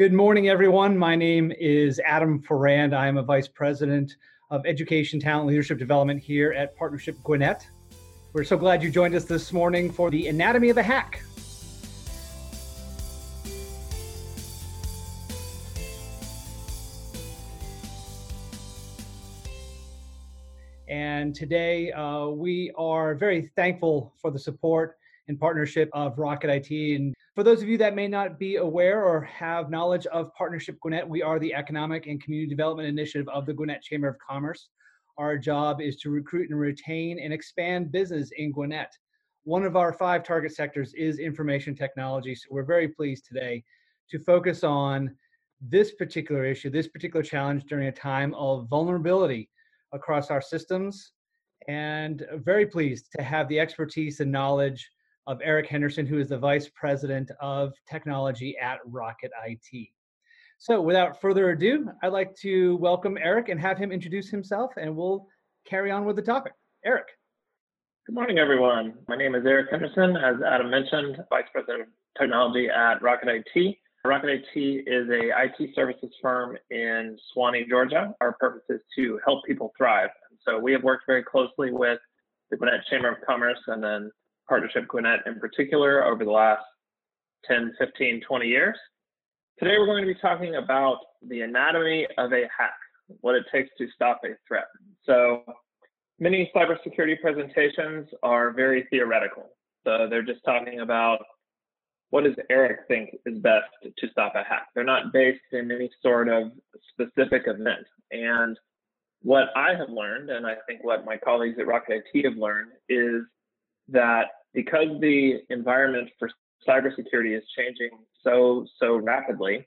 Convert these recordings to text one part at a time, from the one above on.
Good morning, everyone. My name is Adam Ferrand. I am a Vice President of Education, Talent, Leadership Development here at Partnership Gwinnett. We're so glad you joined us this morning for the Anatomy of a Hack. And today uh, we are very thankful for the support and partnership of Rocket IT. And for those of you that may not be aware or have knowledge of Partnership Gwinnett, we are the Economic and Community Development Initiative of the Gwinnett Chamber of Commerce. Our job is to recruit and retain and expand business in Gwinnett. One of our five target sectors is information technology. So we're very pleased today to focus on this particular issue, this particular challenge during a time of vulnerability across our systems. And very pleased to have the expertise and knowledge of Eric Henderson, who is the Vice President of Technology at Rocket IT. So without further ado, I'd like to welcome Eric and have him introduce himself, and we'll carry on with the topic. Eric. Good morning, everyone. My name is Eric Henderson, as Adam mentioned, Vice President of Technology at Rocket IT. Rocket IT is a IT services firm in Suwanee, Georgia. Our purpose is to help people thrive. So we have worked very closely with the Gwinnett Chamber of Commerce and then Partnership Gwinnett in particular over the last 10, 15, 20 years. Today we're going to be talking about the anatomy of a hack, what it takes to stop a threat. So many cybersecurity presentations are very theoretical. So they're just talking about what does Eric think is best to stop a hack? They're not based in any sort of specific event. And what I have learned, and I think what my colleagues at Rocket IT have learned, is that because the environment for cybersecurity is changing so, so rapidly,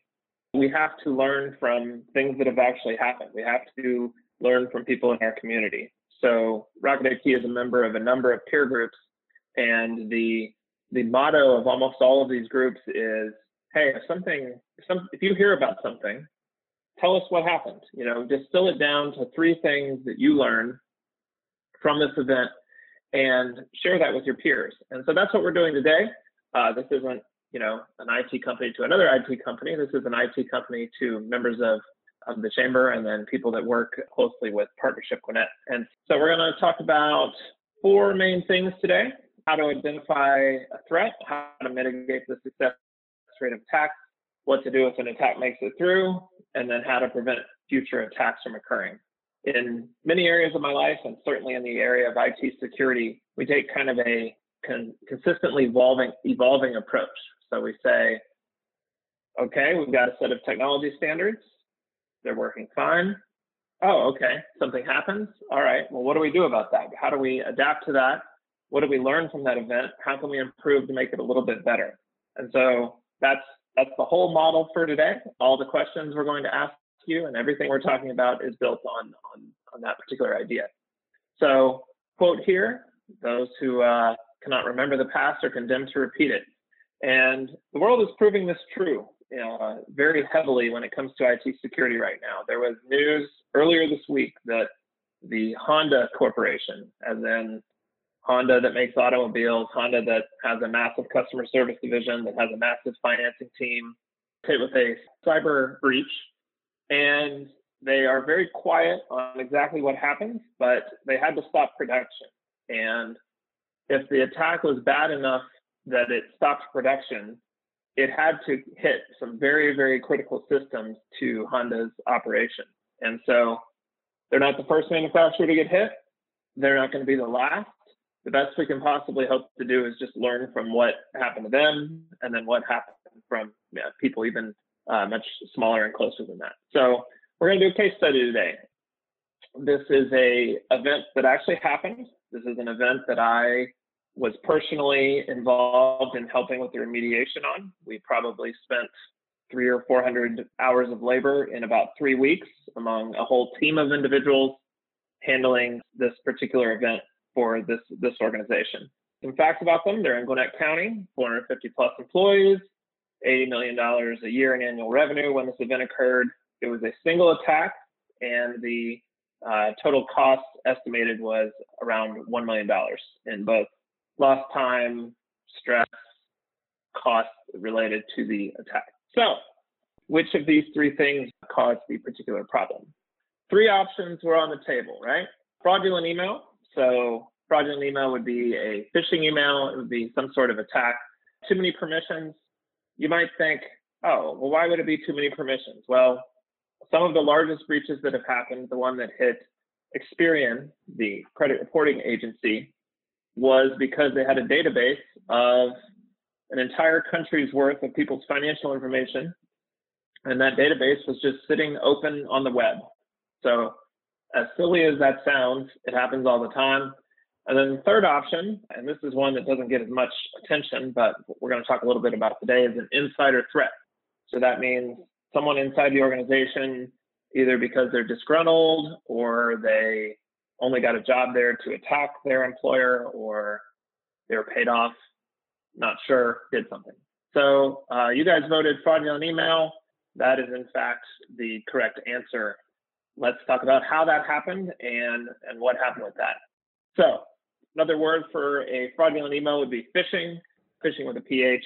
we have to learn from things that have actually happened. We have to learn from people in our community. So Rocket IT is a member of a number of peer groups, and the the motto of almost all of these groups is, hey, if something, some, if you hear about something, tell us what happened. You know, distill it down to three things that you learned from this event and share that with your peers. And so that's what we're doing today. Uh, this isn't, you know, an IT company to another IT company. This is an IT company to members of, of the chamber and then people that work closely with Partnership Gwinnett. And so we're going to talk about four main things today how to identify a threat, how to mitigate the success rate of attacks, what to do if an attack makes it through, and then how to prevent future attacks from occurring. In many areas of my life, and certainly in the area of IT security, we take kind of a con- consistently evolving, evolving approach. So we say, okay, we've got a set of technology standards. They're working fine. Oh, okay, something happens. All right, well, what do we do about that? How do we adapt to that? what do we learn from that event? How can we improve to make it a little bit better? And so that's that's the whole model for today. All the questions we're going to ask you and everything we're talking about is built on on, on that particular idea. So quote here, those who uh, cannot remember the past are condemned to repeat it. And the world is proving this true uh, very heavily when it comes to IT security right now. There was news earlier this week that the Honda Corporation, as in Honda that makes automobiles, Honda that has a massive customer service division, that has a massive financing team, hit with a cyber breach. And they are very quiet on exactly what happened, but they had to stop production. And if the attack was bad enough that it stopped production, it had to hit some very, very critical systems to Honda's operation. And so they're not the first manufacturer to get hit. They're not going to be the last the best we can possibly hope to do is just learn from what happened to them and then what happened from yeah, people even uh, much smaller and closer than that. So we're going to do a case study today. This is a event that actually happened. This is an event that I was personally involved in helping with the remediation on. We probably spent three or 400 hours of labor in about three weeks among a whole team of individuals handling this particular event for this, this organization. Some facts about them, they're in Gwinnett County, 450 plus employees, $80 million a year in annual revenue when this event occurred. It was a single attack and the uh, total cost estimated was around $1 million in both lost time, stress, costs related to the attack. So which of these three things caused the particular problem. Three options were on the table, right? Fraudulent email. So fraudulent email would be a phishing email. It would be some sort of attack. Too many permissions. You might think, oh, well, why would it be too many permissions? Well, some of the largest breaches that have happened, the one that hit Experian, the credit reporting agency, was because they had a database of an entire country's worth of people's financial information. And that database was just sitting open on the web. So, as silly as that sounds, it happens all the time. And then the third option, and this is one that doesn't get as much attention, but we're going to talk a little bit about today, is an insider threat. So that means someone inside the organization, either because they're disgruntled or they only got a job there to attack their employer or they were paid off, not sure, did something. So uh, you guys voted fraudulent email. That is in fact the correct answer. Let's talk about how that happened and, and what happened with that. So another word for a fraudulent email would be phishing, phishing with a PH.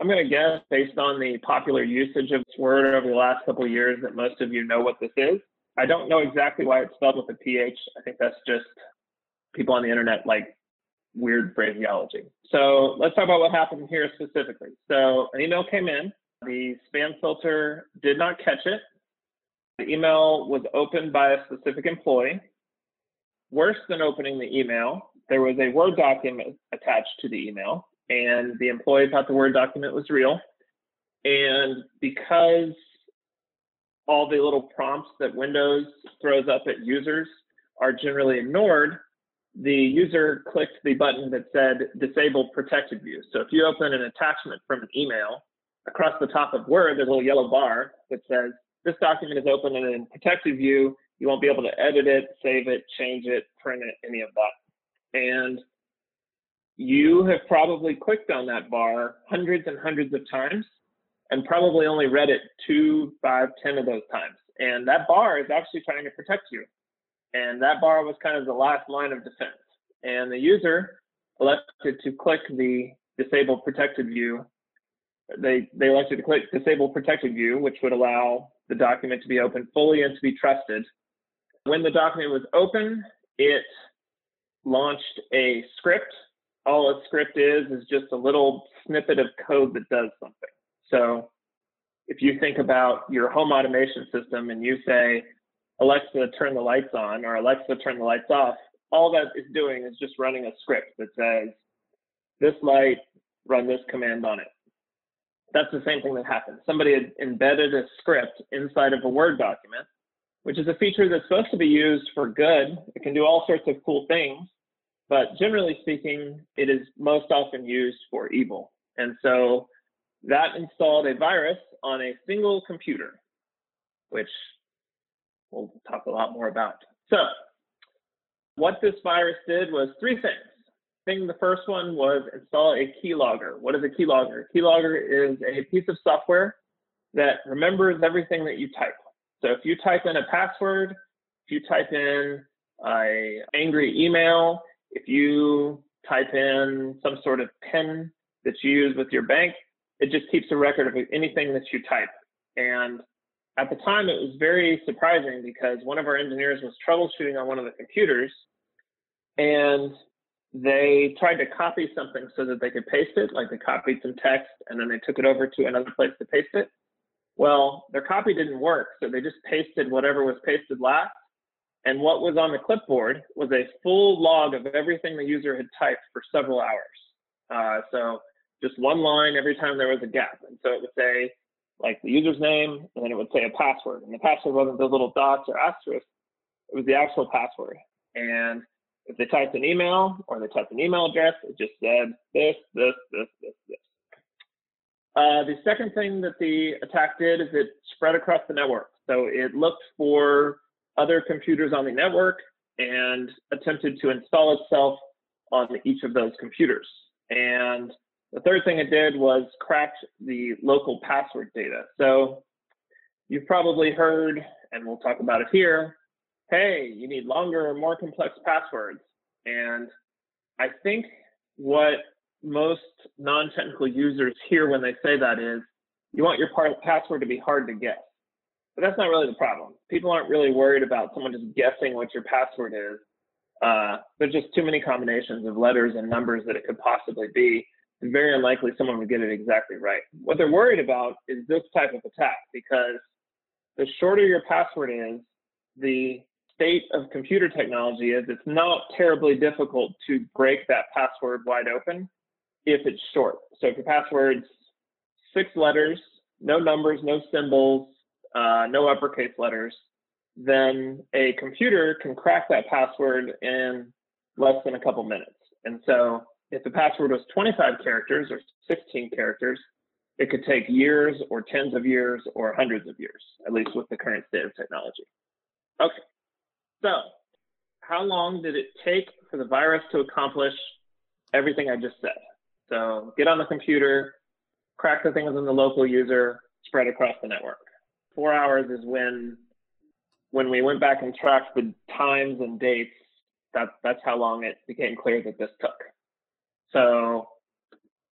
I'm going to guess, based on the popular usage of this word over the last couple of years, that most of you know what this is. I don't know exactly why it's spelled with a PH. I think that's just people on the internet like weird phraseology. So let's talk about what happened here specifically. So an email came in, the spam filter did not catch it. The email was opened by a specific employee. Worse than opening the email, there was a Word document attached to the email and the employee thought the Word document was real. And because all the little prompts that Windows throws up at users are generally ignored, the user clicked the button that said disable protected view. So if you open an attachment from an email, across the top of Word, there's a little yellow bar that says this document is open and in protected view. You won't be able to edit it, save it, change it, print it, any of that. And you have probably clicked on that bar hundreds and hundreds of times and probably only read it two, five, ten of those times. And that bar is actually trying to protect you. And that bar was kind of the last line of defense. And the user elected to click the disable protected view. They, they elected to click disable protected view, which would allow the document to be open fully and to be trusted. When the document was open, it launched a script all a script is is just a little snippet of code that does something. So if you think about your home automation system and you say, Alexa, turn the lights on, or Alexa, turn the lights off, all that is doing is just running a script that says, this light, run this command on it. That's the same thing that happened. Somebody had embedded a script inside of a Word document, which is a feature that's supposed to be used for good. It can do all sorts of cool things, but generally speaking, it is most often used for evil. And so that installed a virus on a single computer, which we'll talk a lot more about. So what this virus did was three things. Thing the first one was install a keylogger. What is a keylogger? Keylogger is a piece of software that remembers everything that you type. So if you type in a password, if you type in a angry email, if you type in some sort of PIN that you use with your bank, it just keeps a record of anything that you type. And at the time, it was very surprising because one of our engineers was troubleshooting on one of the computers and they tried to copy something so that they could paste it, like they copied some text and then they took it over to another place to paste it. Well, their copy didn't work, so they just pasted whatever was pasted last and what was on the clipboard was a full log of everything the user had typed for several hours. Uh, so just one line every time there was a gap. And so it would say like the user's name, and then it would say a password. And the password wasn't those little dots or asterisks, it was the actual password. And if they typed an email or they typed an email address, it just said this, this, this, this, this. Uh, the second thing that the attack did is it spread across the network. So it looked for other computers on the network and attempted to install itself on each of those computers. And the third thing it did was crack the local password data. So you've probably heard, and we'll talk about it here, hey, you need longer or more complex passwords. And I think what most non-technical users hear when they say that is, you want your password to be hard to guess. But that's not really the problem. People aren't really worried about someone just guessing what your password is. Uh, there's just too many combinations of letters and numbers that it could possibly be. And very unlikely someone would get it exactly right. What they're worried about is this type of attack because the shorter your password is, the state of computer technology is it's not terribly difficult to break that password wide open if it's short. So if your password's six letters, no numbers, no symbols, uh, no uppercase letters, then a computer can crack that password in less than a couple minutes. And so if the password was 25 characters or 16 characters, it could take years or tens of years or hundreds of years, at least with the current state of technology. Okay, so how long did it take for the virus to accomplish everything I just said? So get on the computer, crack the things in the local user, spread across the network. Four hours is when when we went back and tracked the times and dates, that, that's how long it became clear that this took. So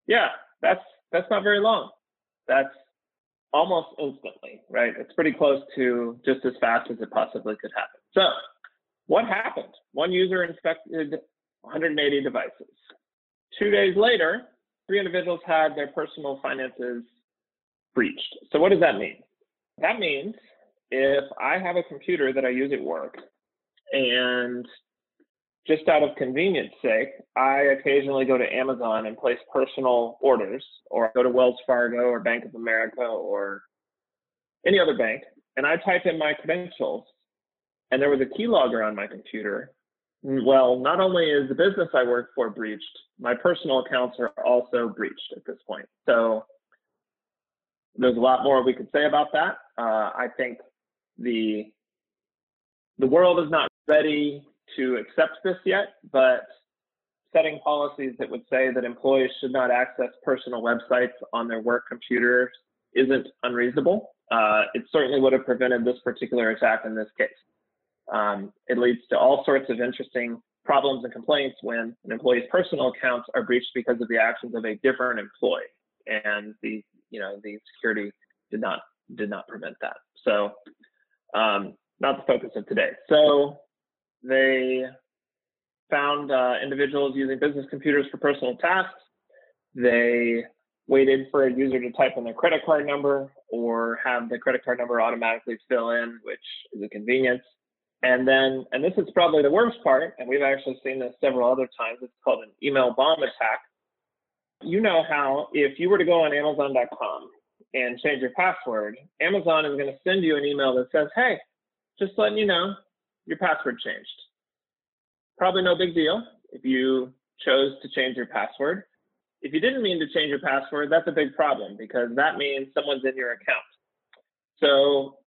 yeah, that's that's not very long. That's almost instantly, right? It's pretty close to just as fast as it possibly could happen. So what happened? One user inspected 180 devices. Two days later, three individuals had their personal finances breached. So what does that mean? That means if I have a computer that I use at work and just out of convenience sake, I occasionally go to Amazon and place personal orders, or go to Wells Fargo or Bank of America or any other bank, and I type in my credentials, and there was a keylogger on my computer. Well, not only is the business I work for breached, my personal accounts are also breached at this point. So there's a lot more we could say about that. Uh, I think the the world is not ready to accept this yet, but setting policies that would say that employees should not access personal websites on their work computers isn't unreasonable. Uh, it certainly would have prevented this particular attack in this case. Um, it leads to all sorts of interesting problems and complaints when an employee's personal accounts are breached because of the actions of a different employee, and the you know the security did not did not prevent that. So, um, not the focus of today. So they found uh, individuals using business computers for personal tasks. They waited for a user to type in their credit card number or have the credit card number automatically fill in, which is a convenience. And then, and this is probably the worst part, and we've actually seen this several other times, it's called an email bomb attack. You know how if you were to go on Amazon.com and change your password, Amazon is going to send you an email that says, hey, just letting you know, your password changed. Probably no big deal if you chose to change your password. If you didn't mean to change your password, that's a big problem because that means someone's in your account. So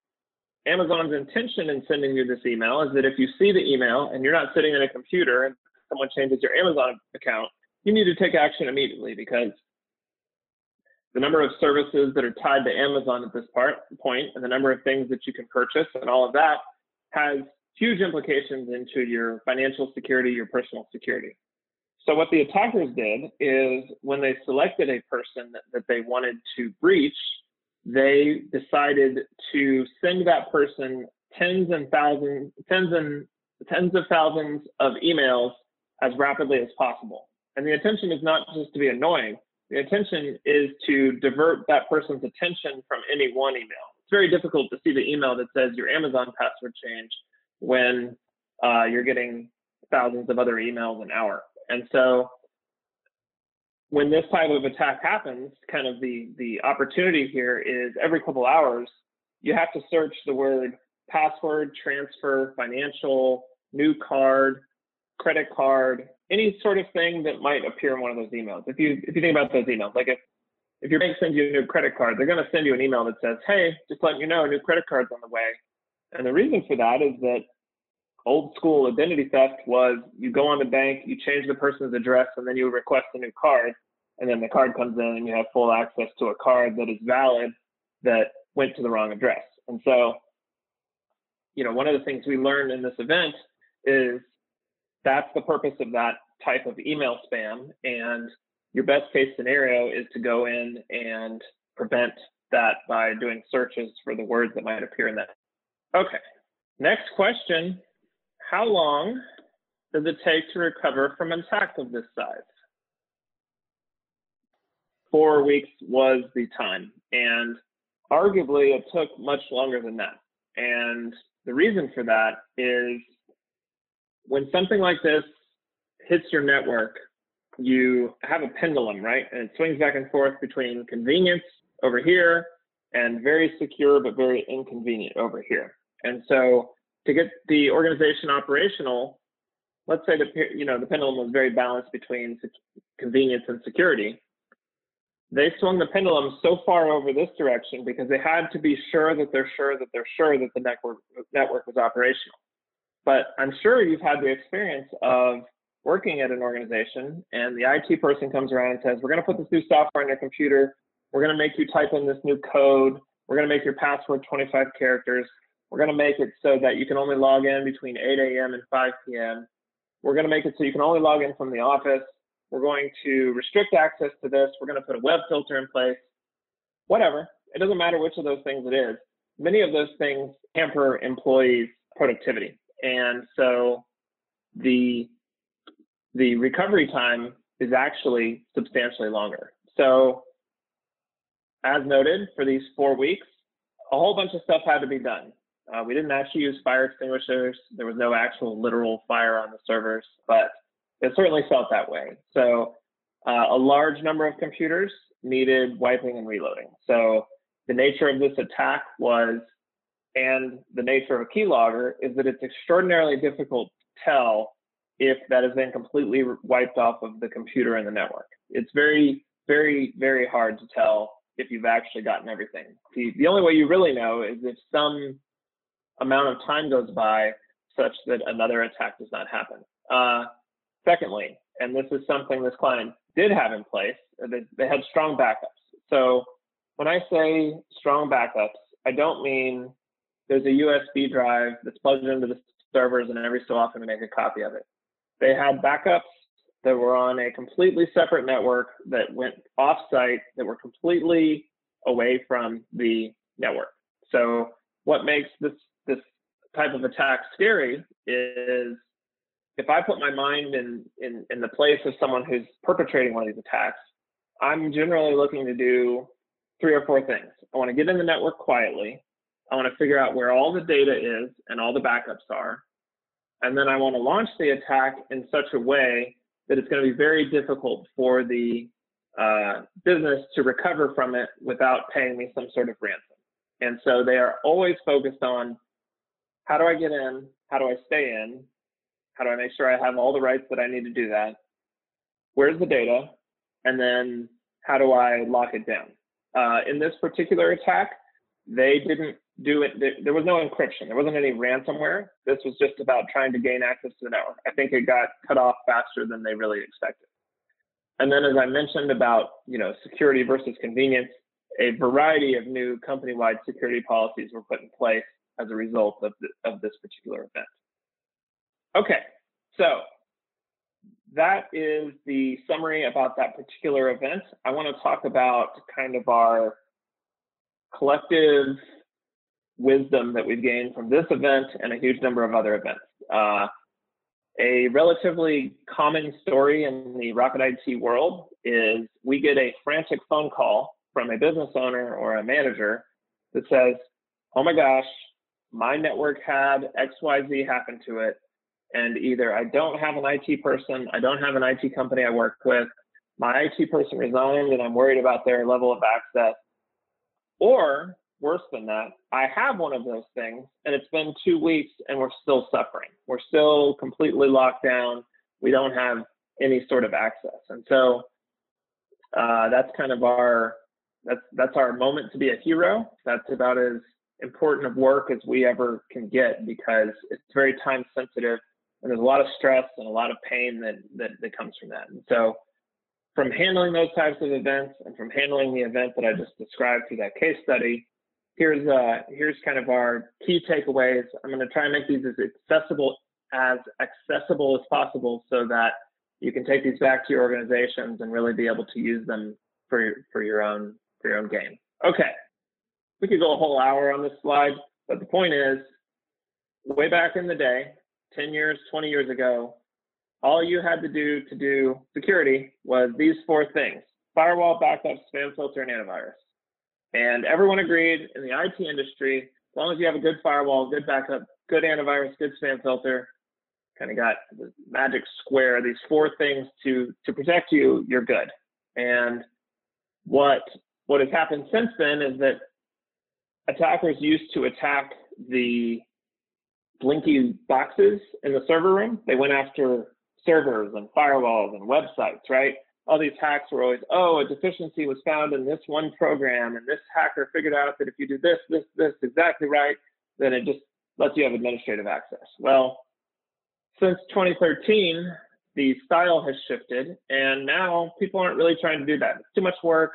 Amazon's intention in sending you this email is that if you see the email and you're not sitting in a computer and someone changes your Amazon account, you need to take action immediately because the number of services that are tied to Amazon at this part, point and the number of things that you can purchase and all of that has huge implications into your financial security, your personal security. So what the attackers did is when they selected a person that, that they wanted to breach, they decided to send that person tens and thousands, tens and tens of thousands of emails as rapidly as possible. And the intention is not just to be annoying. The intention is to divert that person's attention from any one email. It's very difficult to see the email that says your Amazon password changed when uh, you're getting thousands of other emails an hour. And so when this type of attack happens, kind of the the opportunity here is every couple hours you have to search the word password, transfer, financial, new card, credit card, any sort of thing that might appear in one of those emails. If you if you think about those emails, like if if your bank sends you a new credit card, they're going to send you an email that says, "Hey, just letting you know, a new credit card's on the way." And the reason for that is that old school identity theft was you go on the bank, you change the person's address, and then you request a new card, and then the card comes in and you have full access to a card that is valid that went to the wrong address. And so, you know, one of the things we learned in this event is that's the purpose of that type of email spam. And your best case scenario is to go in and prevent that by doing searches for the words that might appear in that. Okay, next question. How long does it take to recover from an attack of this size? Four weeks was the time, and arguably it took much longer than that. And the reason for that is when something like this hits your network, you have a pendulum, right? And it swings back and forth between convenience over here and very secure but very inconvenient over here. And so to get the organization operational, let's say the you know the pendulum was very balanced between convenience and security. They swung the pendulum so far over this direction because they had to be sure that they're sure that they're sure that the network network was operational. But I'm sure you've had the experience of working at an organization and the IT person comes around and says, We're going to put this new software on your computer. We're going to make you type in this new code. We're going to make your password 25 characters. We're going to make it so that you can only log in between 8 a.m. and 5 p.m. We're going to make it so you can only log in from the office. We're going to restrict access to this. We're going to put a web filter in place. Whatever. It doesn't matter which of those things it is. Many of those things hamper employees' productivity. And so the the recovery time is actually substantially longer. So, as noted, for these four weeks, a whole bunch of stuff had to be done. Uh, we didn't actually use fire extinguishers. There was no actual literal fire on the servers, but it certainly felt that way. So, uh, a large number of computers needed wiping and reloading. So, the nature of this attack was, and the nature of a keylogger is that it's extraordinarily difficult to tell if that is then completely wiped off of the computer and the network. It's very, very, very hard to tell if you've actually gotten everything. The, the only way you really know is if some amount of time goes by such that another attack does not happen. Uh, secondly, and this is something this client did have in place, they, had strong backups. So when I say strong backups, I don't mean there's a USB drive that's plugged into the servers and every so often we make a copy of it. They had backups that were on a completely separate network that went offsite that were completely away from the network. So what makes this this type of attack scary is if I put my mind in, in, in the place of someone who's perpetrating one of these attacks, I'm generally looking to do three or four things. I want to get in the network quietly. I want to figure out where all the data is and all the backups are. And then I want to launch the attack in such a way that it's going to be very difficult for the uh, business to recover from it without paying me some sort of ransom. And so they are always focused on how do I get in? How do I stay in? How do I make sure I have all the rights that I need to do that? Where's the data? And then how do I lock it down? Uh, in this particular attack, they didn't do it. There was no encryption. There wasn't any ransomware. This was just about trying to gain access to the network. I think it got cut off faster than they really expected. And then, as I mentioned about you know security versus convenience, a variety of new company-wide security policies were put in place as a result of, the, of this particular event. Okay, so that is the summary about that particular event. I want to talk about kind of our collective wisdom that we've gained from this event and a huge number of other events. Uh, a relatively common story in the Rocket IT world is we get a frantic phone call from a business owner or a manager that says, Oh my gosh, my network had XYZ happen to it. And either I don't have an IT person, I don't have an IT company I work with, my IT person resigned and I'm worried about their level of access. Or worse than that, I have one of those things and it's been two weeks and we're still suffering. We're still completely locked down. We don't have any sort of access. And so uh, that's kind of our that's that's our moment to be a hero. That's about as important of work as we ever can get because it's very time sensitive and there's a lot of stress and a lot of pain that that, that comes from that. And so from handling those types of events and from handling the event that I just described through that case study, here's uh, here's kind of our key takeaways. I'm going to try and make these as accessible as accessible as possible so that you can take these back to your organizations and really be able to use them for your, for your own for your own gain. Okay, we could go a whole hour on this slide, but the point is, way back in the day, 10 years, 20 years ago, all you had to do to do security was these four things firewall, backup, spam filter, and antivirus. And everyone agreed in the IT industry, as long as you have a good firewall, good backup, good antivirus, good spam filter, kind of got the magic square, these four things to to protect you, you're good. And what what has happened since then is that attackers used to attack the blinky boxes in the server room. They went after servers and firewalls and websites, right? All these hacks were always, oh, a deficiency was found in this one program, and this hacker figured out that if you do this, this, this exactly right, then it just lets you have administrative access. Well, since 2013, the style has shifted, and now people aren't really trying to do that. It's too much work.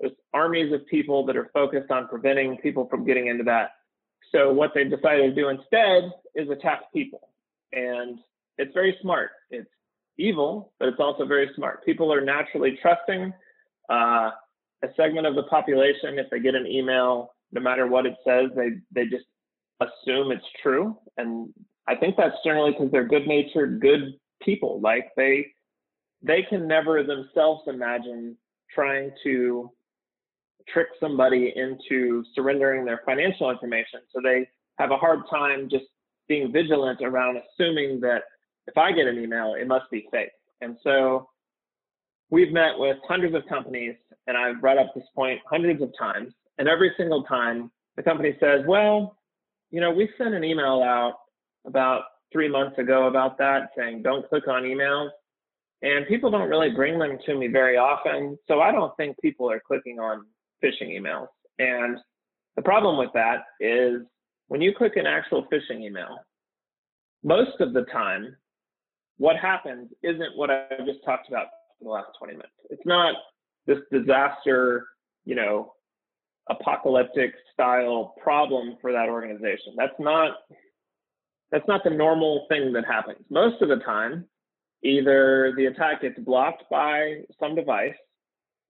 There's armies of people that are focused on preventing people from getting into that. So what they've decided to do instead is attack people. And it's very smart. It's evil, but it's also very smart. People are naturally trusting. Uh, a segment of the population, if they get an email, no matter what it says, they they just assume it's true. And I think that's generally because they're good-natured, good people. Like they they can never themselves imagine trying to trick somebody into surrendering their financial information. So they have a hard time just being vigilant around assuming that if I get an email, it must be fake. And so we've met with hundreds of companies, and I've brought up this point hundreds of times. And every single time, the company says, well, you know, we sent an email out about three months ago about that saying, don't click on emails. And people don't really bring them to me very often. So I don't think people are clicking on phishing emails. And the problem with that is when you click an actual phishing email, most of the time, what happens isn't what I just talked about in the last 20 minutes. It's not this disaster, you know, apocalyptic style problem for that organization. That's not that's not the normal thing that happens. Most of the time, either the attack gets blocked by some device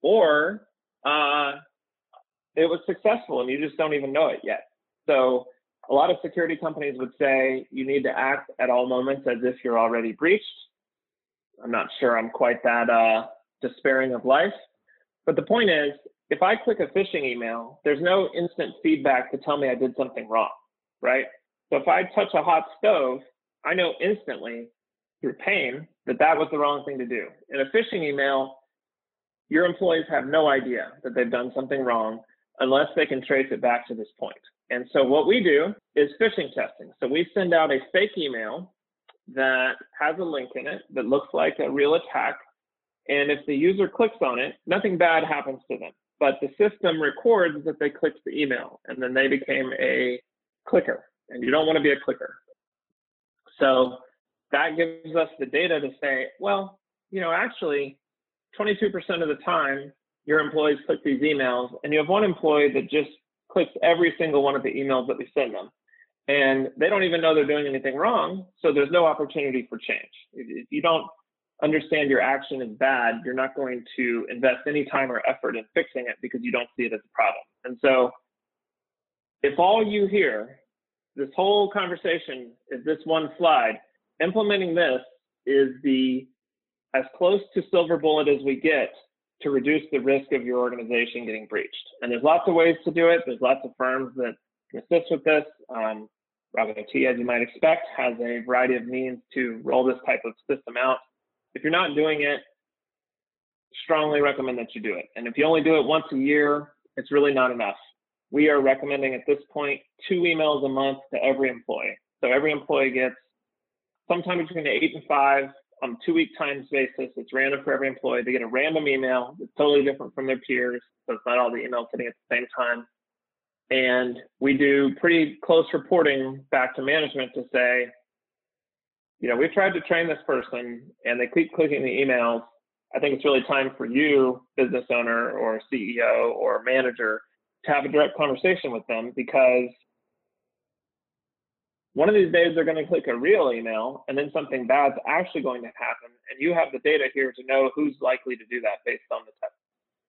or uh, it was successful and you just don't even know it yet. So a lot of security companies would say you need to act at all moments as if you're already breached. I'm not sure I'm quite that uh, despairing of life. But the point is, if I click a phishing email, there's no instant feedback to tell me I did something wrong, right? So if I touch a hot stove, I know instantly through pain that that was the wrong thing to do. In a phishing email, your employees have no idea that they've done something wrong unless they can trace it back to this point. And so what we do is phishing testing. So we send out a fake email that has a link in it that looks like a real attack. And if the user clicks on it, nothing bad happens to them. But the system records that they clicked the email and then they became a clicker. And you don't want to be a clicker. So that gives us the data to say, well, you know, actually, 22% of the time, your employees click these emails, and you have one employee that just clicks every single one of the emails that we send them. And they don't even know they're doing anything wrong, so there's no opportunity for change. If you don't understand your action is bad, you're not going to invest any time or effort in fixing it because you don't see it as a problem. And so, if all you hear, this whole conversation is this one slide, implementing this is the as close to silver bullet as we get to reduce the risk of your organization getting breached. And there's lots of ways to do it. There's lots of firms that can assist with this. Um, IT, as you might expect, has a variety of means to roll this type of system out. If you're not doing it, strongly recommend that you do it. And if you only do it once a year, it's really not enough. We are recommending at this point two emails a month to every employee. So every employee gets sometime between eight and five on two week times basis. It's random for every employee. They get a random email It's totally different from their peers. So it's not all the emails hitting at the same time. And we do pretty close reporting back to management to say, you know, we've tried to train this person and they keep clicking the emails. I think it's really time for you, business owner or CEO or manager, to have a direct conversation with them because one of these days they're going to click a real email and then something bad's actually going to happen and you have the data here to know who's likely to do that based on the test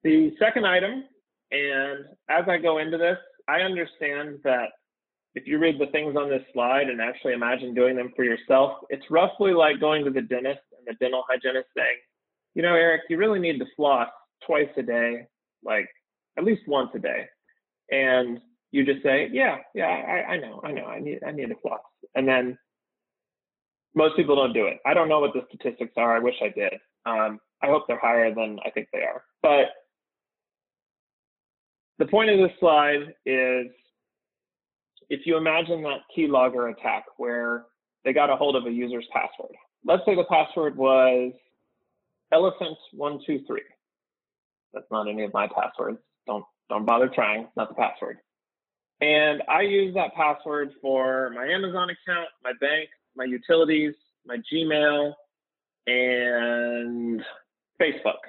the second item and as i go into this I understand that if you read the things on this slide and actually imagine doing them for yourself, it's roughly like going to the dentist and the dental hygienist saying, you know, Eric, you really need to floss twice a day, like at least once a day. And you just say, yeah, yeah, I, I know, I know, I need, I need to floss. And then most people don't do it. I don't know what the statistics are. I wish I did. Um, I hope they're higher than I think they are. But the point of this slide is if you imagine that keylogger attack where they got a hold of a user's password. Let's say the password was elephant123. That's not any of my passwords. Don't don't bother trying. It's not the password. And I use that password for my Amazon account, my bank, my utilities, my Gmail, and Facebook.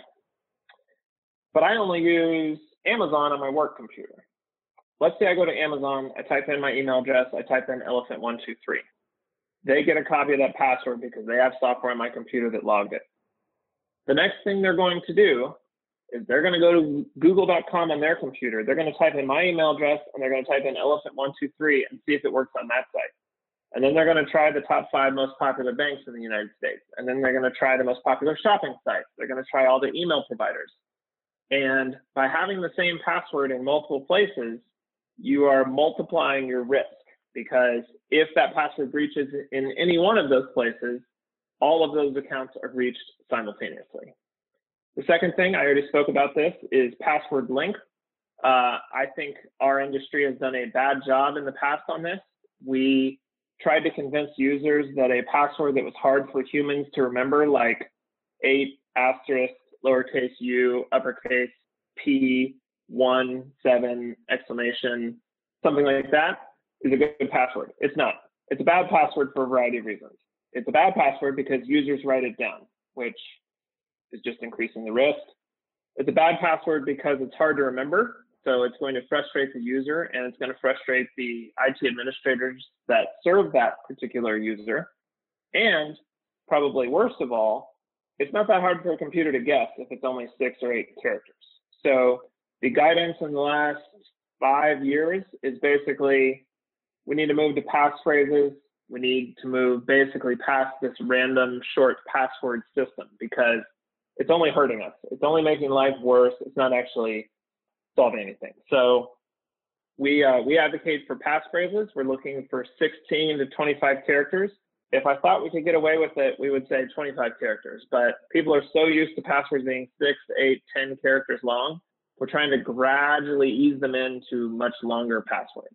But I only use Amazon on my work computer. Let's say I go to Amazon, I type in my email address, I type in elephant123. They get a copy of that password because they have software on my computer that logged it. The next thing they're going to do they're going to go to google.com on their computer. They're going to type in my email address and they're going to type in elephant123 and see if it works on that site. And then they're going to try the top five most popular banks in the United States. And then they're going to try the most popular shopping sites. They're going to try all the email providers. And by having the same password in multiple places, you are multiplying your risk because if that password breaches in any one of those places, all of those accounts are breached simultaneously. The second thing, I already spoke about this, is password length. Uh, I think our industry has done a bad job in the past on this. We tried to convince users that a password that was hard for humans to remember, like 8 asterisk, lowercase u, uppercase p, 1, 7, exclamation, something like that, is a good password. It's not. It's a bad password for a variety of reasons. It's a bad password because users write it down, which is just increasing the risk. It's a bad password because it's hard to remember. So it's going to frustrate the user and it's going to frustrate the IT administrators that serve that particular user. And probably worst of all, it's not that hard for a computer to guess if it's only six or eight characters. So the guidance in the last five years is basically we need to move to passphrases. We need to move basically past this random short password system because it's only hurting us. It's only making life worse. It's not actually solving anything. So we uh, we advocate for passphrases. We're looking for 16 to 25 characters. If I thought we could get away with it, we would say 25 characters. But people are so used to passwords being six, eight, 10 characters long. We're trying to gradually ease them into much longer passwords.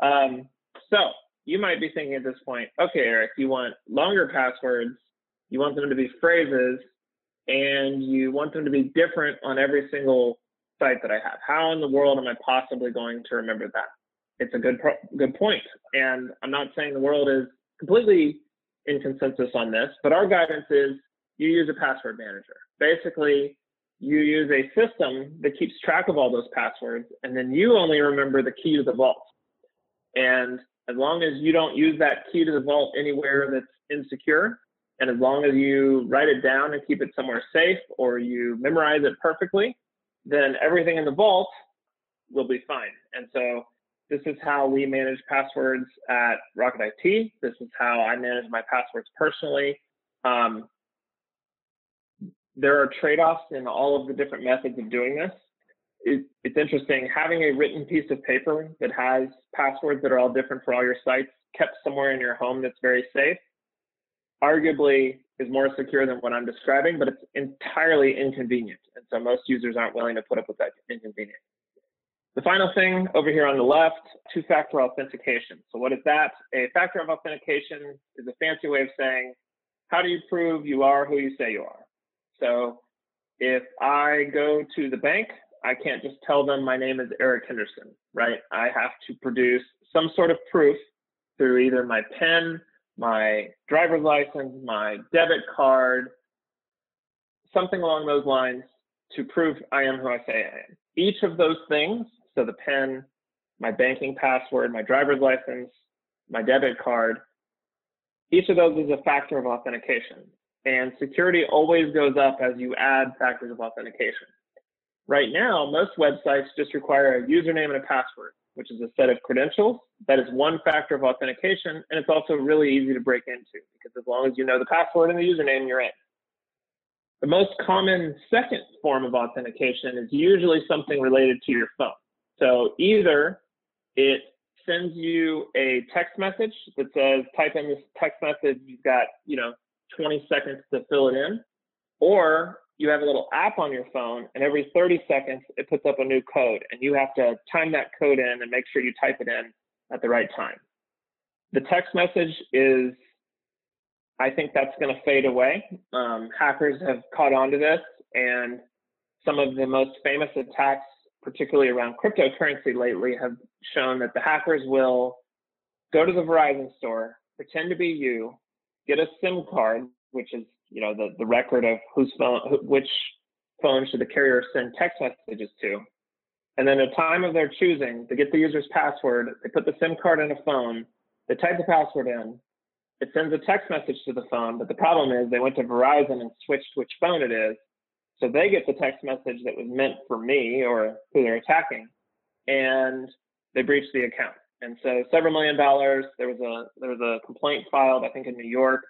Um, so you might be thinking at this point, okay, Eric, you want longer passwords, you want them to be phrases, and you want them to be different on every single site that I have. How in the world am I possibly going to remember that? It's a good good point, and I'm not saying the world is completely in consensus on this, but our guidance is you use a password manager. Basically, you use a system that keeps track of all those passwords, and then you only remember the key to the vault. And as long as you don't use that key to the vault anywhere that's insecure, and as long as you write it down and keep it somewhere safe or you memorize it perfectly, then everything in the vault will be fine. And so this is how we manage passwords at Rocket IT. This is how I manage my passwords personally. Um, there are trade-offs in all of the different methods of doing this. It, it's interesting having a written piece of paper that has passwords that are all different for all your sites kept somewhere in your home that's very safe arguably is more secure than what I'm describing, but it's entirely inconvenient. And so most users aren't willing to put up with that inconvenience. The final thing over here on the left, two-factor authentication. So what is that? A factor of authentication is a fancy way of saying, how do you prove you are who you say you are? So if I go to the bank, I can't just tell them my name is Eric Henderson, right? I have to produce some sort of proof through either my PIN, my driver's license, my debit card, something along those lines to prove I am who I say I am. Each of those things, so the PIN, my banking password, my driver's license, my debit card, each of those is a factor of authentication. And security always goes up as you add factors of authentication. Right now, most websites just require a username and a password. Which is a set of credentials. That is one factor of authentication, and it's also really easy to break into because as long as you know the password and the username, you're in. The most common second form of authentication is usually something related to your phone. So either it sends you a text message that says, type in this text message, you've got, you know, 20 seconds to fill it in, or you have a little app on your phone and every 30 seconds it puts up a new code and you have to time that code in and make sure you type it in at the right time. The text message is, I think that's going to fade away. Um, hackers have caught on to this and some of the most famous attacks, particularly around cryptocurrency lately, have shown that the hackers will go to the Verizon store, pretend to be you, get a SIM card, which is you know the, the record of whose phone which phone should the carrier send text messages to. And then at time of their choosing they get the user's password they put the sim card in a phone they type the password in it sends a text message to the phone but the problem is they went to verizon and switched which phone it is so they get the text message that was meant for me or who they're attacking and they breach the account. And so several million dollars there was a there was a complaint filed i think in new york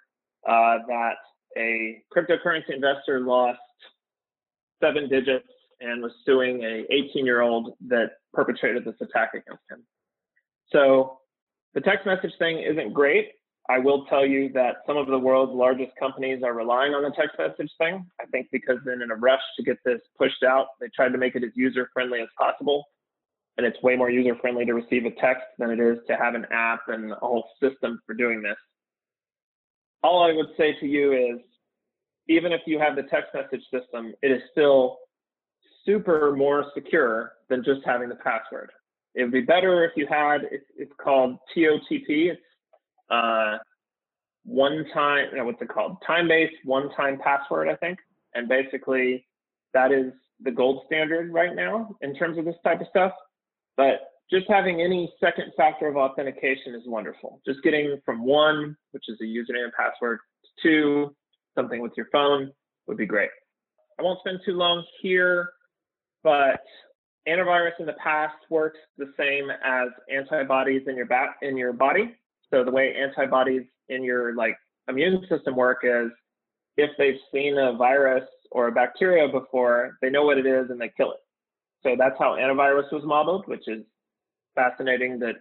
uh, that a cryptocurrency investor lost seven digits and was suing a 18 year old that perpetrated this attack against him. So the text message thing isn't great. I will tell you that some of the world's largest companies are relying on the text message thing. I think because then in a rush to get this pushed out, they tried to make it as user friendly as possible. And it's way more user friendly to receive a text than it is to have an app and a whole system for doing this all I would say to you is even if you have the text message system, it is still super more secure than just having the password. It would be better if you had, it's, it's called TOTP. It's uh, one time, what's it called? Time based one time password, I think. And basically, that is the gold standard right now in terms of this type of stuff. But just having any second factor of authentication is wonderful. Just getting from one, which is a username and password, to two, something with your phone would be great. I won't spend too long here, but antivirus in the past works the same as antibodies in your bat in your body. So the way antibodies in your like immune system work is if they've seen a virus or a bacteria before, they know what it is and they kill it. So that's how antivirus was modeled, which is fascinating that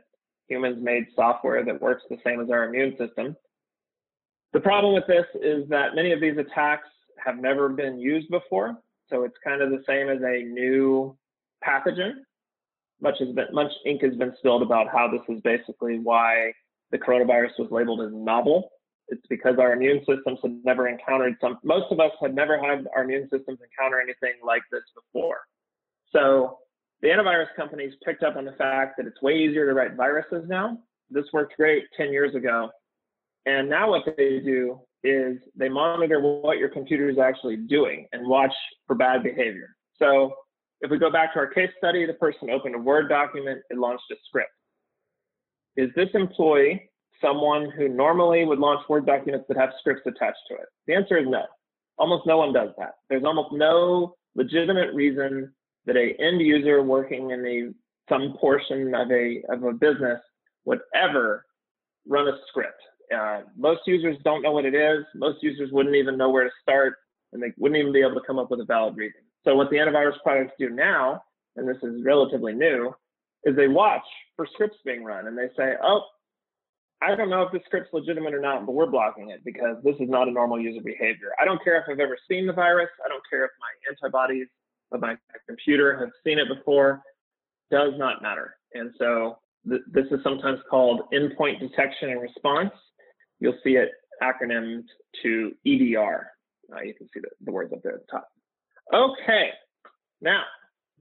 humans made software that works the same as our immune system. The problem with this is that many of these attacks have never been used before. So it's kind of the same as a new pathogen. Much has been much ink has been spilled about how this is basically why the coronavirus was labeled as novel. It's because our immune systems had never encountered some most of us had never had our immune systems encounter anything like this before. So the antivirus companies picked up on the fact that it's way easier to write viruses now. This worked great 10 years ago. And now what they do is they monitor what your computer is actually doing and watch for bad behavior. So if we go back to our case study, the person opened a Word document, it launched a script. Is this employee someone who normally would launch Word documents that have scripts attached to it? The answer is no. Almost no one does that. There's almost no legitimate reason that a end user working in a some portion of a of a business would ever run a script. Uh, most users don't know what it is. Most users wouldn't even know where to start, and they wouldn't even be able to come up with a valid reason. So what the antivirus products do now, and this is relatively new, is they watch for scripts being run, and they say, "Oh, I don't know if this script's legitimate or not, but we're blocking it because this is not a normal user behavior. I don't care if I've ever seen the virus. I don't care if my antibodies of my computer have seen it before does not matter. And so th- this is sometimes called endpoint detection and response. You'll see it acronymed to EDR. Uh, you can see the, the words up there at the top. Okay, now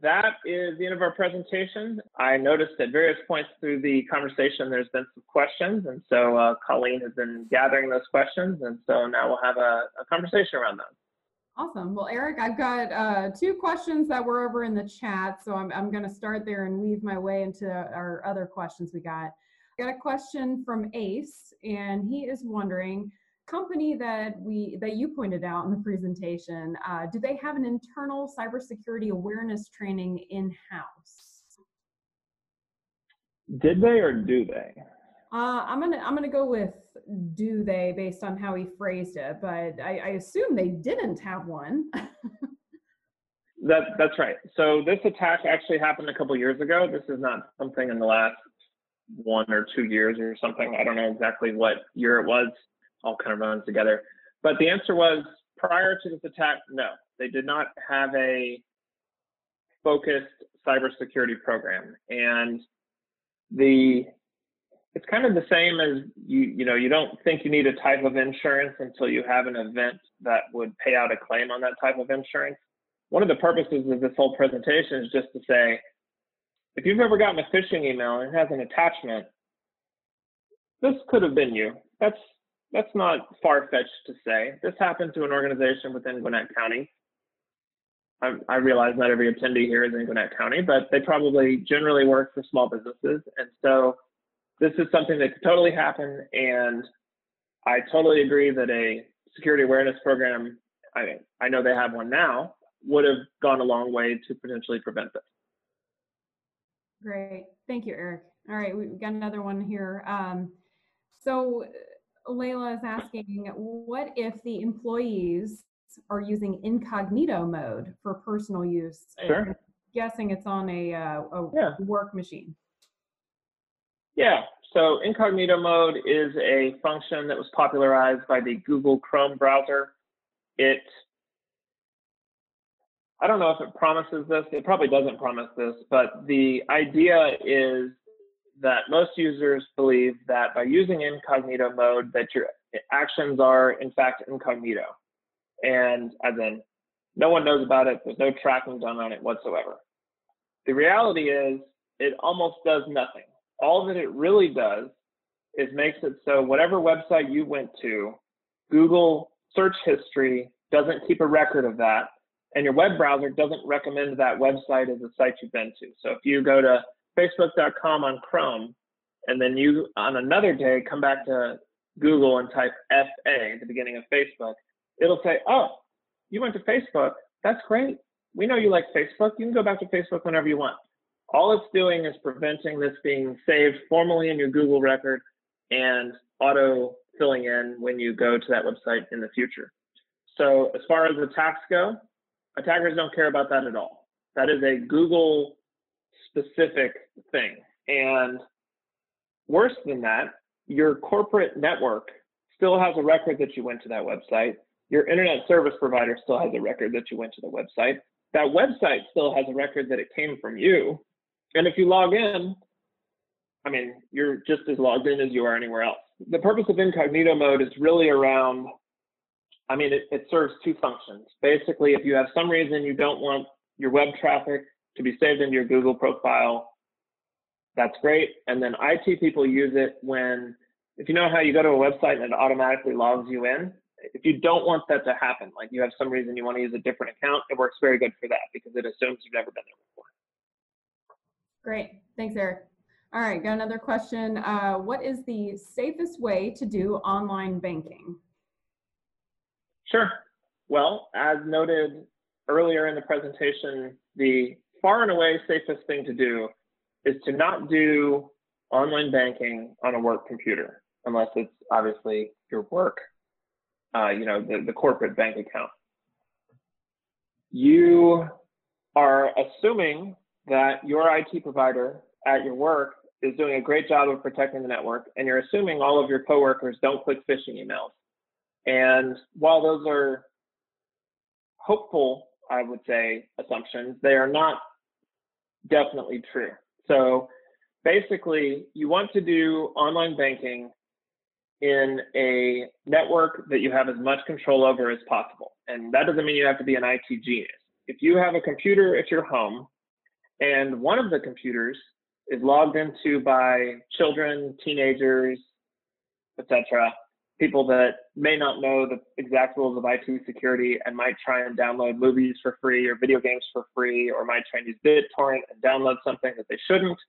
that is the end of our presentation. I noticed at various points through the conversation there's been some questions, and so uh, Colleen has been gathering those questions, and so now we'll have a, a conversation around them. Awesome. Well, Eric, I've got uh, two questions that were over in the chat, so I'm, I'm going to start there and weave my way into our other questions we got. I got a question from Ace, and he is wondering, company that we that you pointed out in the presentation, uh, do they have an internal cybersecurity awareness training in house? Did they or do they? Uh, I'm gonna I'm gonna go with do they based on how he phrased it, but I, I assume they didn't have one. that that's right. So this attack actually happened a couple years ago. This is not something in the last one or two years or something. I don't know exactly what year it was. All kind of runs together. But the answer was prior to this attack, no, they did not have a focused cybersecurity program. And the it's kind of the same as you you know you don't think you need a type of insurance until you have an event that would pay out a claim on that type of insurance. One of the purposes of this whole presentation is just to say if you've ever gotten a phishing email and it has an attachment, this could have been you. That's that's not far fetched to say. This happened to an organization within Gwinnett County. I, I, realize not every attendee here is in Gwinnett County, but they probably generally work for small businesses. And so this is something that could totally happen. And I totally agree that a security awareness program, I, mean, I know they have one now, would have gone a long way to potentially prevent this. Great. Thank you, Eric. All right, we've got another one here. Um, so Layla is asking, what if the employees are using incognito mode for personal use? Sure. I'm guessing it's on a, uh, a yeah. work machine. Yeah, so incognito mode is a function that was popularized by the Google Chrome browser. It, I don't know if it promises this, it probably doesn't promise this, but the idea is that most users believe that by using incognito mode that your actions are in fact incognito. And as in, no one knows about it, there's no tracking done on it whatsoever. The reality is it almost does nothing. All that it really does is makes it so whatever website you went to, Google search history doesn't keep a record of that, and your web browser doesn't recommend that website as a site you've been to. So if you go to facebook.com on Chrome, and then you on another day come back to Google and type FA at the beginning of Facebook, it'll say, oh, you went to Facebook. That's great. We know you like Facebook. You can go back to Facebook whenever you want. All it's doing is preventing this being saved formally in your Google record and auto filling in when you go to that website in the future. So as far as attacks go, attackers don't care about that at all. That is a Google specific thing. And worse than that, your corporate network still has a record that you went to that website. Your internet service provider still has a record that you went to the website. That website still has a record that it came from you. And if you log in, I mean, you're just as logged in as you are anywhere else. The purpose of incognito mode is really around, I mean, it, it serves two functions. Basically, if you have some reason you don't want your web traffic to be saved into your Google profile. That's great. And then IT people use it when, if you know how you go to a website and it automatically logs you in, if you don't want that to happen, like you have some reason you want to use a different account, it works very good for that because it assumes you've never been there before. Great. Thanks, Eric. All right, got another question. Uh, what is the safest way to do online banking? Sure. Well, as noted earlier in the presentation, the far and away safest thing to do is to not do online banking on a work computer, unless it's obviously your work, uh, you know, the, the corporate bank account. You are assuming that your IT provider at your work is doing a great job of protecting the network, and you're assuming all of your coworkers don't click phishing emails. And while those are hopeful, I would say, assumptions, they are not definitely true. So basically, you want to do online banking in a network that you have as much control over as possible. And that doesn't mean you have to be an IT genius. If you have a computer at your home and one of the computers is logged into by children, teenagers, etc., people that may not know the exact rules of IT security and might try and download movies for free or video games for free, or might try and use BitTorrent and download something that they shouldn't.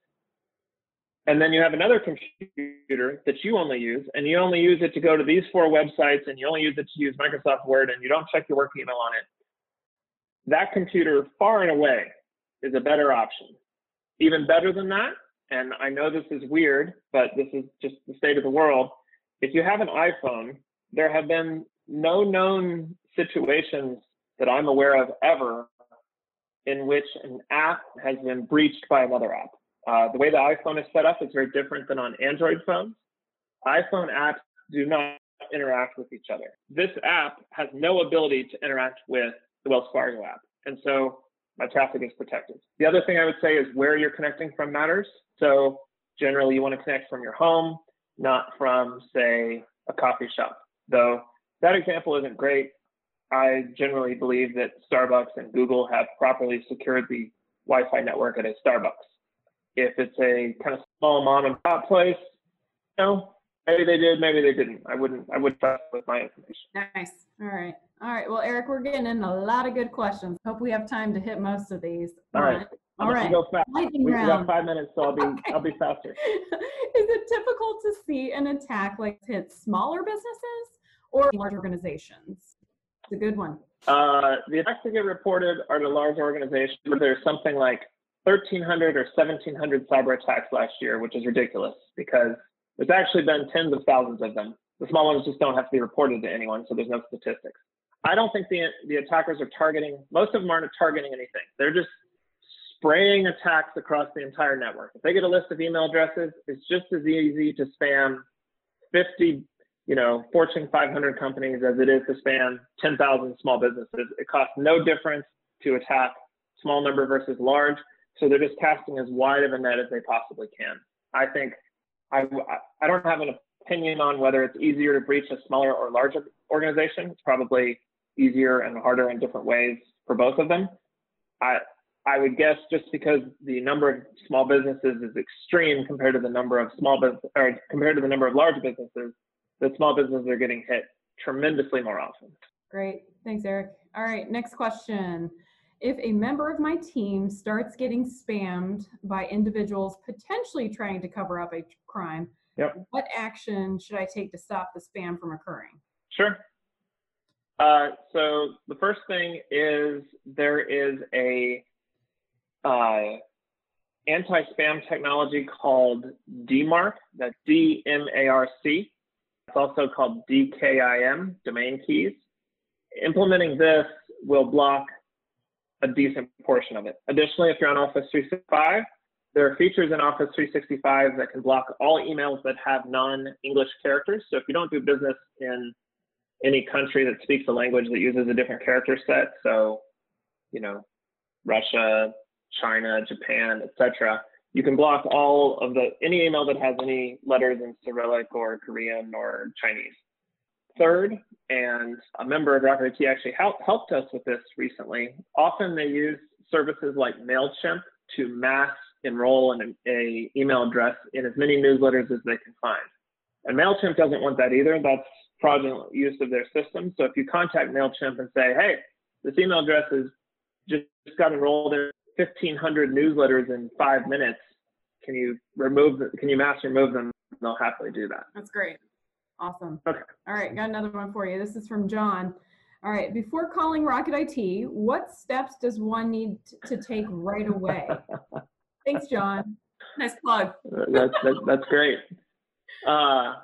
And then you have another computer that you only use, and you only use it to go to these four websites, and you only use it to use Microsoft Word, and you don't check your work email on it. That computer, far and away, is a better option. Even better than that, and I know this is weird, but this is just the state of the world. If you have an iPhone, there have been no known situations that I'm aware of ever in which an app has been breached by another app. Uh, the way the iPhone is set up is very different than on Android phones. iPhone apps do not interact with each other. This app has no ability to interact with the Wells Fargo app. And so my traffic is protected. The other thing I would say is where you're connecting from matters. So generally you want to connect from your home, not from, say, a coffee shop. Though that example isn't great, I generally believe that Starbucks and Google have properly secured the Wi-Fi network at a Starbucks. If it's a kind of small mom and pop place, you know, maybe they did, maybe they didn't. I wouldn't I wouldn't trust with my information. Nice. All right. All right. Well, Eric, we're getting in a lot of good questions. Hope we have time to hit most of these. All right. All right. Go fast. Lightning We round. got five minutes, so I'll be Okay. I'll be faster. Is it typical to see an attack like hit smaller businesses or large organizations? It's a good one. Uh, the attacks that get reported are to large organizations. There's something like 1,300 or 1,700 cyber attacks last year, which is ridiculous because there's actually been tens of thousands of them. The small ones just don't have to be reported to anyone, so there's no statistics. I don't think the the attackers are targeting. Most of them aren't targeting anything. They're just spraying attacks across the entire network. If they get a list of email addresses, it's just as easy to spam 50 you know, Fortune 500 companies as it is to spam 10,000 small businesses. It costs no difference to attack small number versus large. So they're just casting as wide of a net as they possibly can. I think I, I don't have an opinion on whether it's easier to breach a smaller or larger organization. It's probably easier and harder in different ways for both of them. I, I would guess just because the number of small businesses is extreme compared to the number of small business or compared to the number of large businesses, that small businesses are getting hit tremendously more often. Great. Thanks, Eric. All right. Next question. If a member of my team starts getting spammed by individuals potentially trying to cover up a crime, Yep. what action should I take to stop the spam from occurring? Sure. Uh, so the first thing is there is a uh, anti-spam technology called DMARC. That's D-M-A-R-C. It's also called DKIM, domain keys. Implementing this will block a decent portion of it. Additionally, if you're on Office 365, there are features in Office 365 that can block all emails that have non-English characters. So if you don't do business in any country that speaks a language that uses a different character set, so you know, Russia, China, Japan, etc., you can block all of the any email that has any letters in Cyrillic or Korean or Chinese. Third, and a member of Rocket IT actually help, helped us with this recently. Often they use services like Mailchimp to mass enroll in a, a email address in as many newsletters as they can find. And Mailchimp doesn't want that either. That's fraudulent use of their system. So if you contact Mailchimp and say, "Hey, this email address is just got enrolled in 1,500 newsletters in five minutes. Can you remove? Can you mass remove them?" They'll happily do that. That's great. Awesome. Okay. All right, got another one for you. This is from John. All right, before calling Rocket IT, what steps does one need to take right away? Thanks, John. Nice plug. that's, that's that's great. Uh,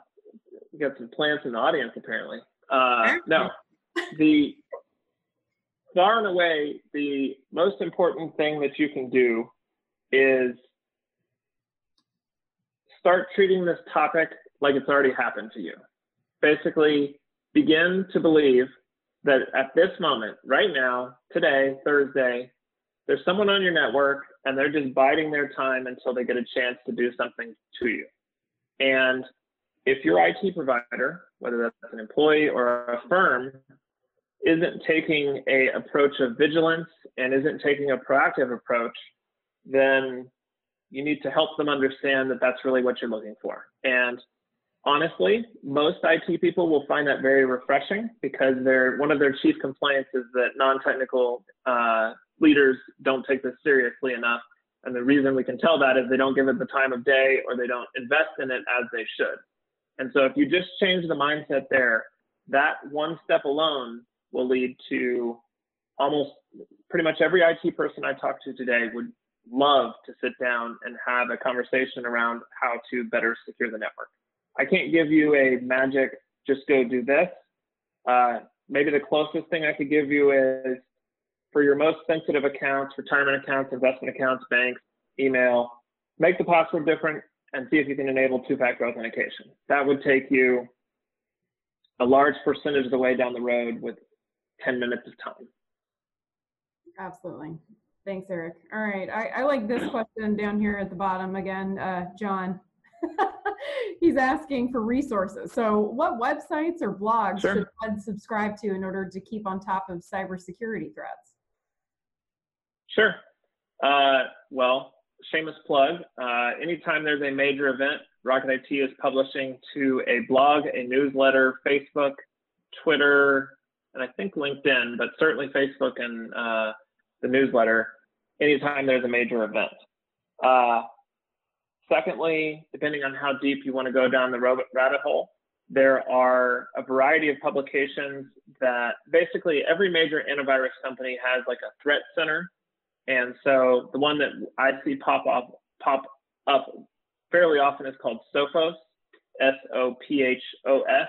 we got some plants in the audience apparently. Uh, no, the far and away the most important thing that you can do is start treating this topic like it's already happened to you. Basically, begin to believe that at this moment, right now, today, Thursday, there's someone on your network and they're just biding their time until they get a chance to do something to you. And if your IT provider, whether that's an employee or a firm, isn't taking a approach of vigilance and isn't taking a proactive approach, then you need to help them understand that that's really what you're looking for. And honestly, most IT people will find that very refreshing because they're one of their chief complaints is that non-technical uh, leaders don't take this seriously enough. And the reason we can tell that is they don't give it the time of day or they don't invest in it as they should. And so if you just change the mindset there, that one step alone will lead to almost pretty much every IT person I talk to today would love to sit down and have a conversation around how to better secure the network. I can't give you a magic, just go do this. Uh, maybe the closest thing I could give you is for your most sensitive accounts, retirement accounts, investment accounts, banks, email, make the password different and see if you can enable two-factor authentication. That would take you a large percentage of the way down the road with 10 minutes of time. Absolutely. Thanks, Eric. All right. I, I like this question down here at the bottom again, uh, John. He's asking for resources. So, what websites or blogs sure. should one subscribe to in order to keep on top of cybersecurity threats? Sure. Uh, well, shameless plug. Uh, anytime there's a major event, Rocket IT is publishing to a blog, a newsletter, Facebook, Twitter, and I think LinkedIn, but certainly Facebook and uh, the newsletter anytime there's a major event. Uh, secondly, depending on how deep you want to go down the rabbit hole, there are a variety of publications that basically every major antivirus company has like a threat center and so the one that I see pop up pop up fairly often is called Sophos, S O P H O S.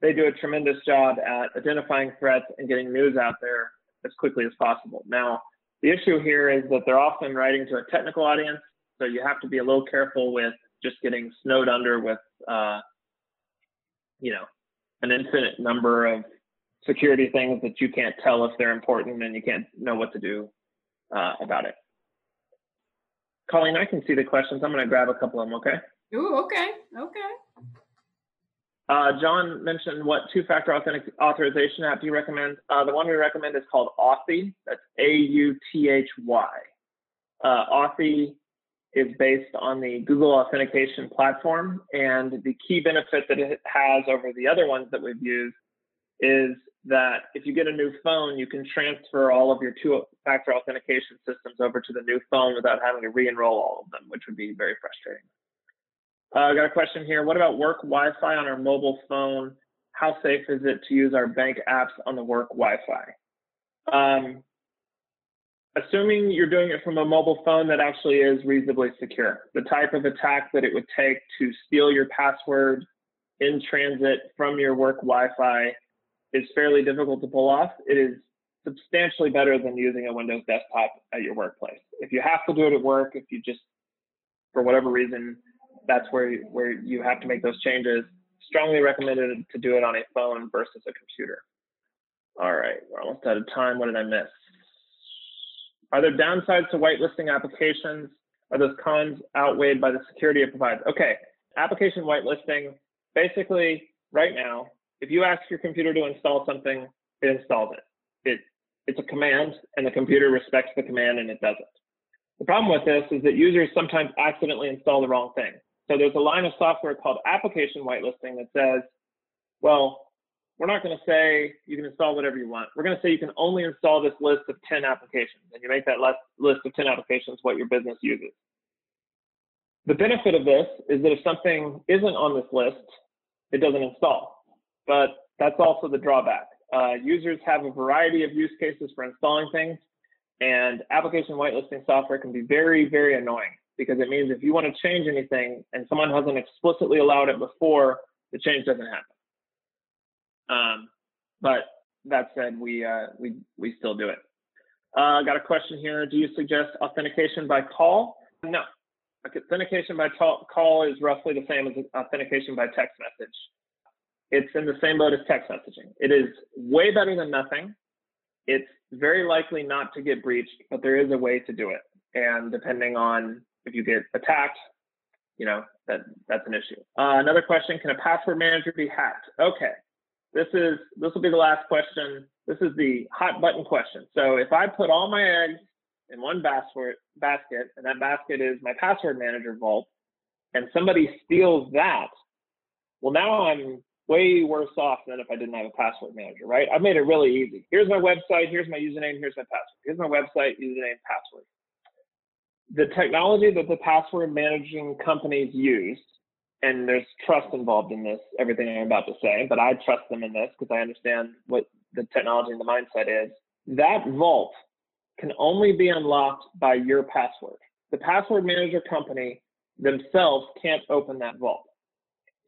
They do a tremendous job at identifying threats and getting news out there as quickly as possible. Now, the issue here is that they're often writing to a technical audience, so you have to be a little careful with just getting snowed under with, uh, you know, an infinite number of security things that you can't tell if they're important and you can't know what to do uh, about it. Colleen, I can see the questions. I'm going to grab a couple of them, okay? Ooh, okay, okay. Uh, John mentioned what two-factor authentic authorization app do you recommend? Uh, the one we recommend is called Authy. That's A-U-T-H-Y. Uh, Authy is based on the Google authentication platform, and the key benefit that it has over the other ones that we've used is that if you get a new phone, you can transfer all of your two-factor authentication systems over to the new phone without having to re-enroll all of them, which would be very frustrating. Uh, I got a question here. What about work Wi-Fi on our mobile phone? How safe is it to use our bank apps on the work Wi-Fi? Um, assuming you're doing it from a mobile phone that actually is reasonably secure, the type of attack that it would take to steal your password in transit from your work Wi-Fi is fairly difficult to pull off, it is substantially better than using a Windows desktop at your workplace. If you have to do it at work, if you just, for whatever reason, that's where, where you have to make those changes, strongly recommended to do it on a phone versus a computer. All right, we're almost out of time. What did I miss? Are there downsides to whitelisting applications? Are those cons outweighed by the security it provides? Okay, application whitelisting, basically right now, if you ask your computer to install something, it installs it. It it's a command, and the computer respects the command, and it does it. The problem with this is that users sometimes accidentally install the wrong thing. So there's a line of software called application whitelisting that says, well, we're not going to say you can install whatever you want. We're going to say you can only install this list of 10 applications, and you make that list of 10 applications what your business uses. The benefit of this is that if something isn't on this list, it doesn't install but that's also the drawback. Uh, users have a variety of use cases for installing things, and application whitelisting software can be very, very annoying because it means if you want to change anything and someone hasn't explicitly allowed it before, the change doesn't happen. Um, but that said, we uh, we we still do it. Uh, got a question here. Do you suggest authentication by call? No. Authentication by call is roughly the same as authentication by text message it's in the same boat as text messaging. It is way better than nothing. It's very likely not to get breached, but there is a way to do it. And depending on if you get attacked, you know, that that's an issue. Uh, another question, can a password manager be hacked? Okay. This is this will be the last question. This is the hot button question. So if I put all my eggs in one basket basket, and that basket is my password manager vault, and somebody steals that, well now I'm way worse off than if I didn't have a password manager, right? I've made it really easy. Here's my website, here's my username, here's my password. Here's my website, username, password. The technology that the password managing companies use, and there's trust involved in this, everything I'm about to say, but I trust them in this because I understand what the technology and the mindset is. That vault can only be unlocked by your password. the password manager company themselves can't open that vault.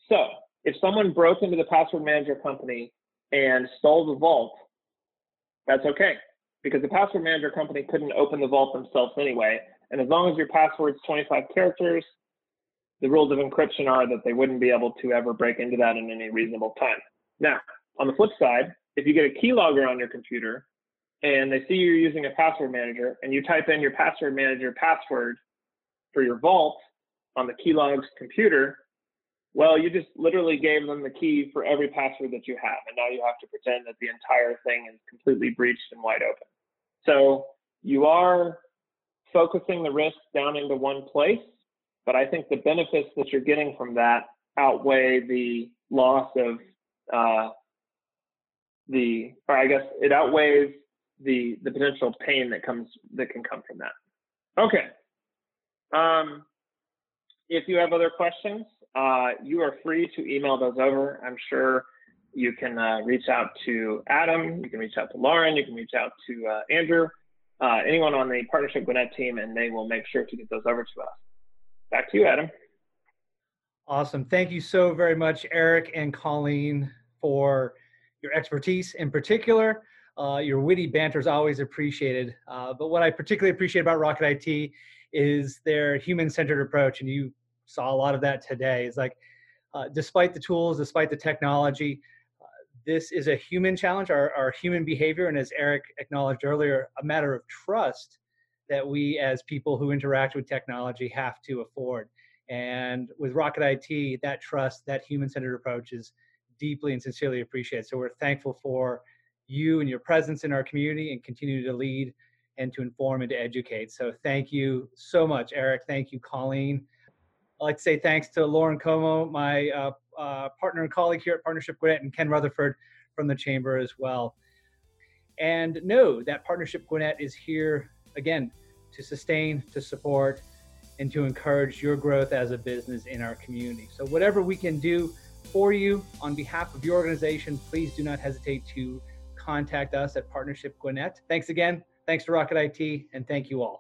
So if someone broke into the password manager company and stole the vault, that's okay because the password manager company couldn't open the vault themselves anyway. And as long as your password's 25 characters, the rules of encryption are that they wouldn't be able to ever break into that in any reasonable time. Now, on the flip side, if you get a keylogger on your computer and they see you're using a password manager and you type in your password manager password for your vault on the keylogger's computer, well, you just literally gave them the key for every password that you have. And now you have to pretend that the entire thing is completely breached and wide open. So you are focusing the risk down into one place, but I think the benefits that you're getting from that outweigh the loss of uh, the, or I guess it outweighs the the potential pain that comes that can come from that. Okay. Um, if you have other questions, uh, you are free to email those over. I'm sure you can uh, reach out to Adam, you can reach out to Lauren, you can reach out to uh, Andrew, uh, anyone on the Partnership Gwinnett team, and they will make sure to get those over to us. Back to you, Adam. Awesome. Thank you so very much, Eric and Colleen, for your expertise in particular. Uh, your witty banter is always appreciated. Uh, but what I particularly appreciate about Rocket IT is their human-centered approach, and you saw a lot of that today. It's like, uh, despite the tools, despite the technology, uh, this is a human challenge, our, our human behavior, and as Eric acknowledged earlier, a matter of trust that we as people who interact with technology have to afford. And with Rocket IT, that trust, that human-centered approach is deeply and sincerely appreciated. So we're thankful for you and your presence in our community and continue to lead and to inform and to educate. So thank you so much, Eric. Thank you, Colleen. I'd like to say thanks to Lauren Como, my uh, uh, partner and colleague here at Partnership Gwinnett, and Ken Rutherford from the Chamber as well. And know that Partnership Gwinnett is here again to sustain, to support, and to encourage your growth as a business in our community. So, whatever we can do for you on behalf of your organization, please do not hesitate to contact us at Partnership Gwinnett. Thanks again. Thanks to Rocket IT, and thank you all.